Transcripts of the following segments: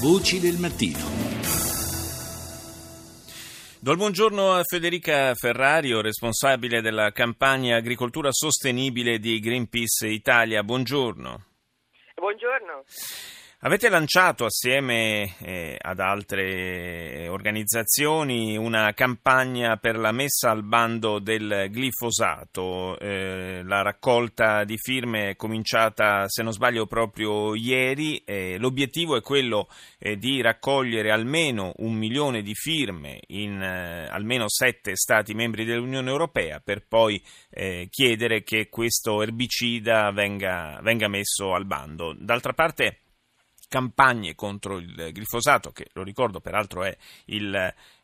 Voci del mattino. Do il buongiorno a Federica Ferrario, responsabile della campagna Agricoltura Sostenibile di Greenpeace Italia. Buongiorno. Buongiorno. Avete lanciato assieme eh, ad altre organizzazioni una campagna per la messa al bando del glifosato. Eh, la raccolta di firme è cominciata, se non sbaglio, proprio ieri. Eh, l'obiettivo è quello eh, di raccogliere almeno un milione di firme in eh, almeno sette Stati membri dell'Unione Europea per poi eh, chiedere che questo erbicida venga, venga messo al bando. D'altra parte campagne contro il glifosato, che lo ricordo peraltro è il,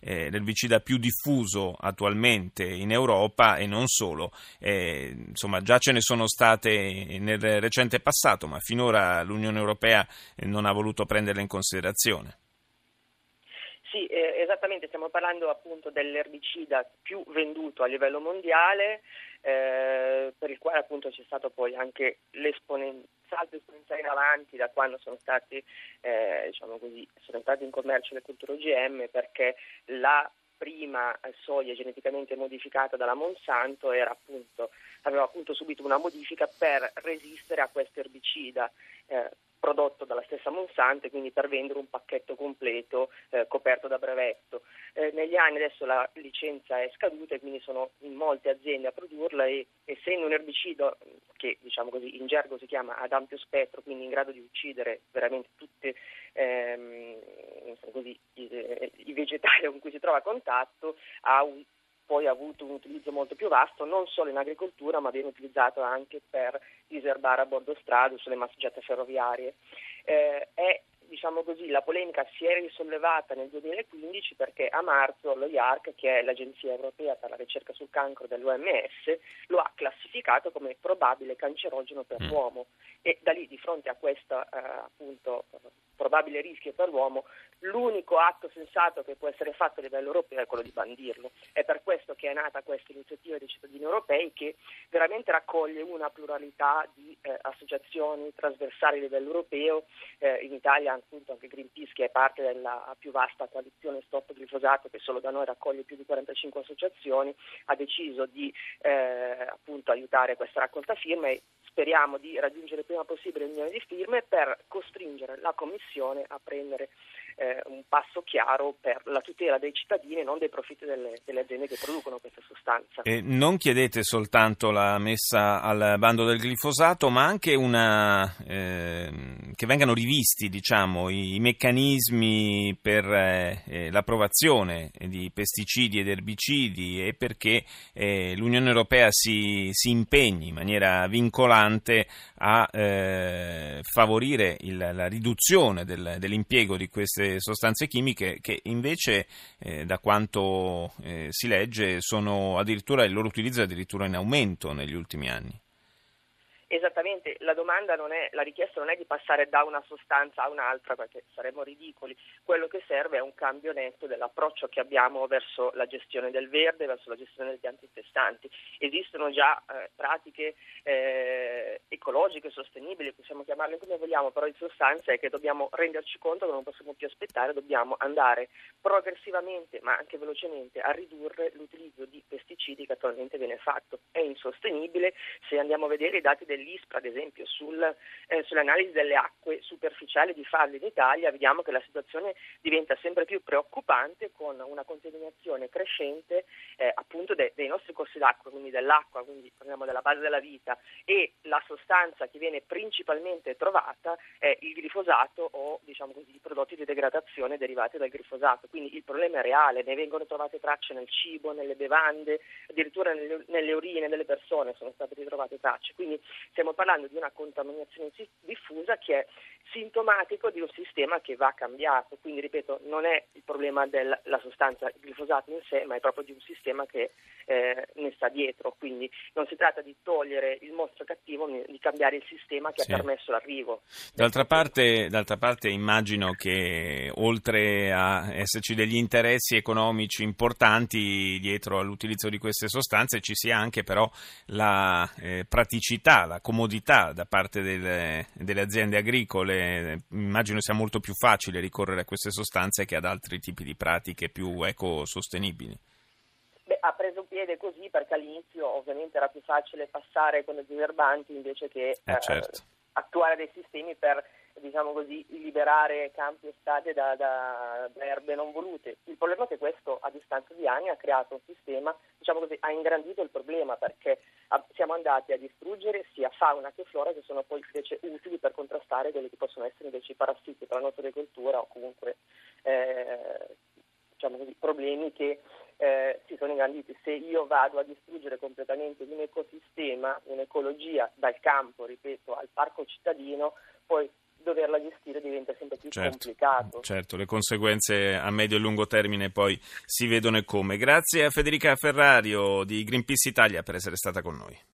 eh, l'erbicida più diffuso attualmente in Europa e non solo. Eh, insomma, già ce ne sono state nel recente passato, ma finora l'Unione Europea non ha voluto prenderle in considerazione. Sì, eh, esattamente, stiamo parlando appunto dell'erbicida più venduto a livello mondiale, eh, per il quale appunto c'è stato poi anche l'esponenziale esponenziale in avanti da quando sono stati, eh, diciamo così, sono entrati in commercio le culture OGM perché la prima soia geneticamente modificata dalla Monsanto appunto, aveva appunto subito una modifica per resistere a questo erbicida. Eh, prodotto dalla stessa Monsanto e quindi per vendere un pacchetto completo eh, coperto da brevetto. Eh, negli anni adesso la licenza è scaduta e quindi sono in molte aziende a produrla e essendo un erbicido che diciamo così in gergo si chiama ad ampio spettro, quindi in grado di uccidere veramente tutti ehm, i, i vegetali con cui si trova a contatto, ha un poi ha avuto un utilizzo molto più vasto, non solo in agricoltura, ma viene utilizzato anche per diserbare a bordo strade sulle masseggiate ferroviarie. Eh, è diciamo così, la polemica si è risollevata nel 2015 perché a marzo lo IARC, che è l'Agenzia Europea per la ricerca sul cancro dell'OMS, lo ha classificato come probabile cancerogeno per mm. l'uomo e da lì di fronte a questo eh, appunto, probabile rischio per l'uomo l'unico atto sensato che può essere fatto a livello europeo è quello di bandirlo. È per questo che è nata questa iniziativa dei cittadini europei che veramente raccoglie una pluralità di eh, associazioni trasversali a livello europeo. Eh, in Italia appunto anche Greenpeace che è parte della più vasta coalizione Stop Glifosato che solo da noi raccoglie più di 45 associazioni, ha deciso di eh, appunto aiutare questa raccolta firme speriamo di raggiungere il prima possibile il milione di firme per costringere la Commissione a prendere eh, un passo chiaro per la tutela dei cittadini e non dei profitti delle, delle aziende che producono questa sostanza. E non chiedete soltanto la messa al bando del glifosato, ma anche una, eh, che vengano rivisti diciamo, i, i meccanismi per eh, l'approvazione di pesticidi ed erbicidi e perché eh, l'Unione Europea si, si, impegni in maniera vincolante a eh, favorire il, la riduzione del, dell'impiego di queste queste sostanze chimiche che invece, eh, da quanto eh, si legge, sono addirittura il loro utilizzo è addirittura in aumento negli ultimi anni. Esattamente, la è, la richiesta non è di passare da una sostanza a un'altra perché saremmo ridicoli, quello che serve è un cambio netto dell'approccio che abbiamo verso la gestione del verde, verso la gestione degli antitestanti. Esistono già eh, pratiche eh, ecologiche, sostenibili, possiamo chiamarle come vogliamo, però in sostanza è che dobbiamo renderci conto che non possiamo più aspettare, dobbiamo andare progressivamente ma anche velocemente a ridurre l'utilizzo di pesticidi che attualmente viene fatto. È insostenibile se andiamo a vedere i dati del dell'ISPRA, ad esempio, sul, eh, sull'analisi delle acque superficiali di falde in Italia, vediamo che la situazione diventa sempre più preoccupante con una contaminazione crescente eh, appunto de- dei nostri corsi d'acqua, quindi dell'acqua, quindi parliamo della base della vita e la sostanza che viene principalmente trovata è il glifosato o diciamo così, i prodotti di degradazione derivati dal glifosato. Quindi il problema è reale, ne vengono trovate tracce nel cibo, nelle bevande, addirittura nelle, nelle urine delle persone sono state ritrovate tracce. Quindi stiamo parlando di una contaminazione diffusa che è sintomatico di un sistema che va cambiato. Quindi, ripeto, non è il problema della sostanza glifosato in sé, ma è proprio di un sistema che eh, sta dietro. Quindi non si tratta di togliere il mostro cattivo, di cambiare il sistema che sì. ha permesso l'arrivo. D'altra parte, d'altra parte, immagino che oltre a esserci degli interessi economici importanti dietro all'utilizzo di queste sostanze, ci sia anche però la eh, praticità, la comodità da parte delle, delle, aziende agricole. Immagino sia molto più facile ricorrere a queste sostanze che ad altri tipi di pratiche più ecosostenibili. Preso piede così perché all'inizio ovviamente era più facile passare con i diserbanti invece che eh, certo. eh, attuare dei sistemi per diciamo così, liberare campi e strade da, da, da, erbe non volute. Il problema è che questo a distanza di anni ha creato un sistema, diciamo così, ha ingrandito il problema perché siamo andati a distruggere sia fauna che flora che sono poi invece utili per contrastare quelli che possono essere invece i parassiti per la nostra agricoltura o comunque eh, diciamo così, problemi che eh, si sono ingranditi. Se io vado a distruggere completamente un ecosistema, un'ecologia dal campo, ripeto, al parco cittadino, poi doverla gestire diventa sempre più certo, complicato. Certo, le conseguenze a medio e lungo termine poi si vedono e come. Grazie a Federica Ferrario di Greenpeace Italia per essere stata con noi.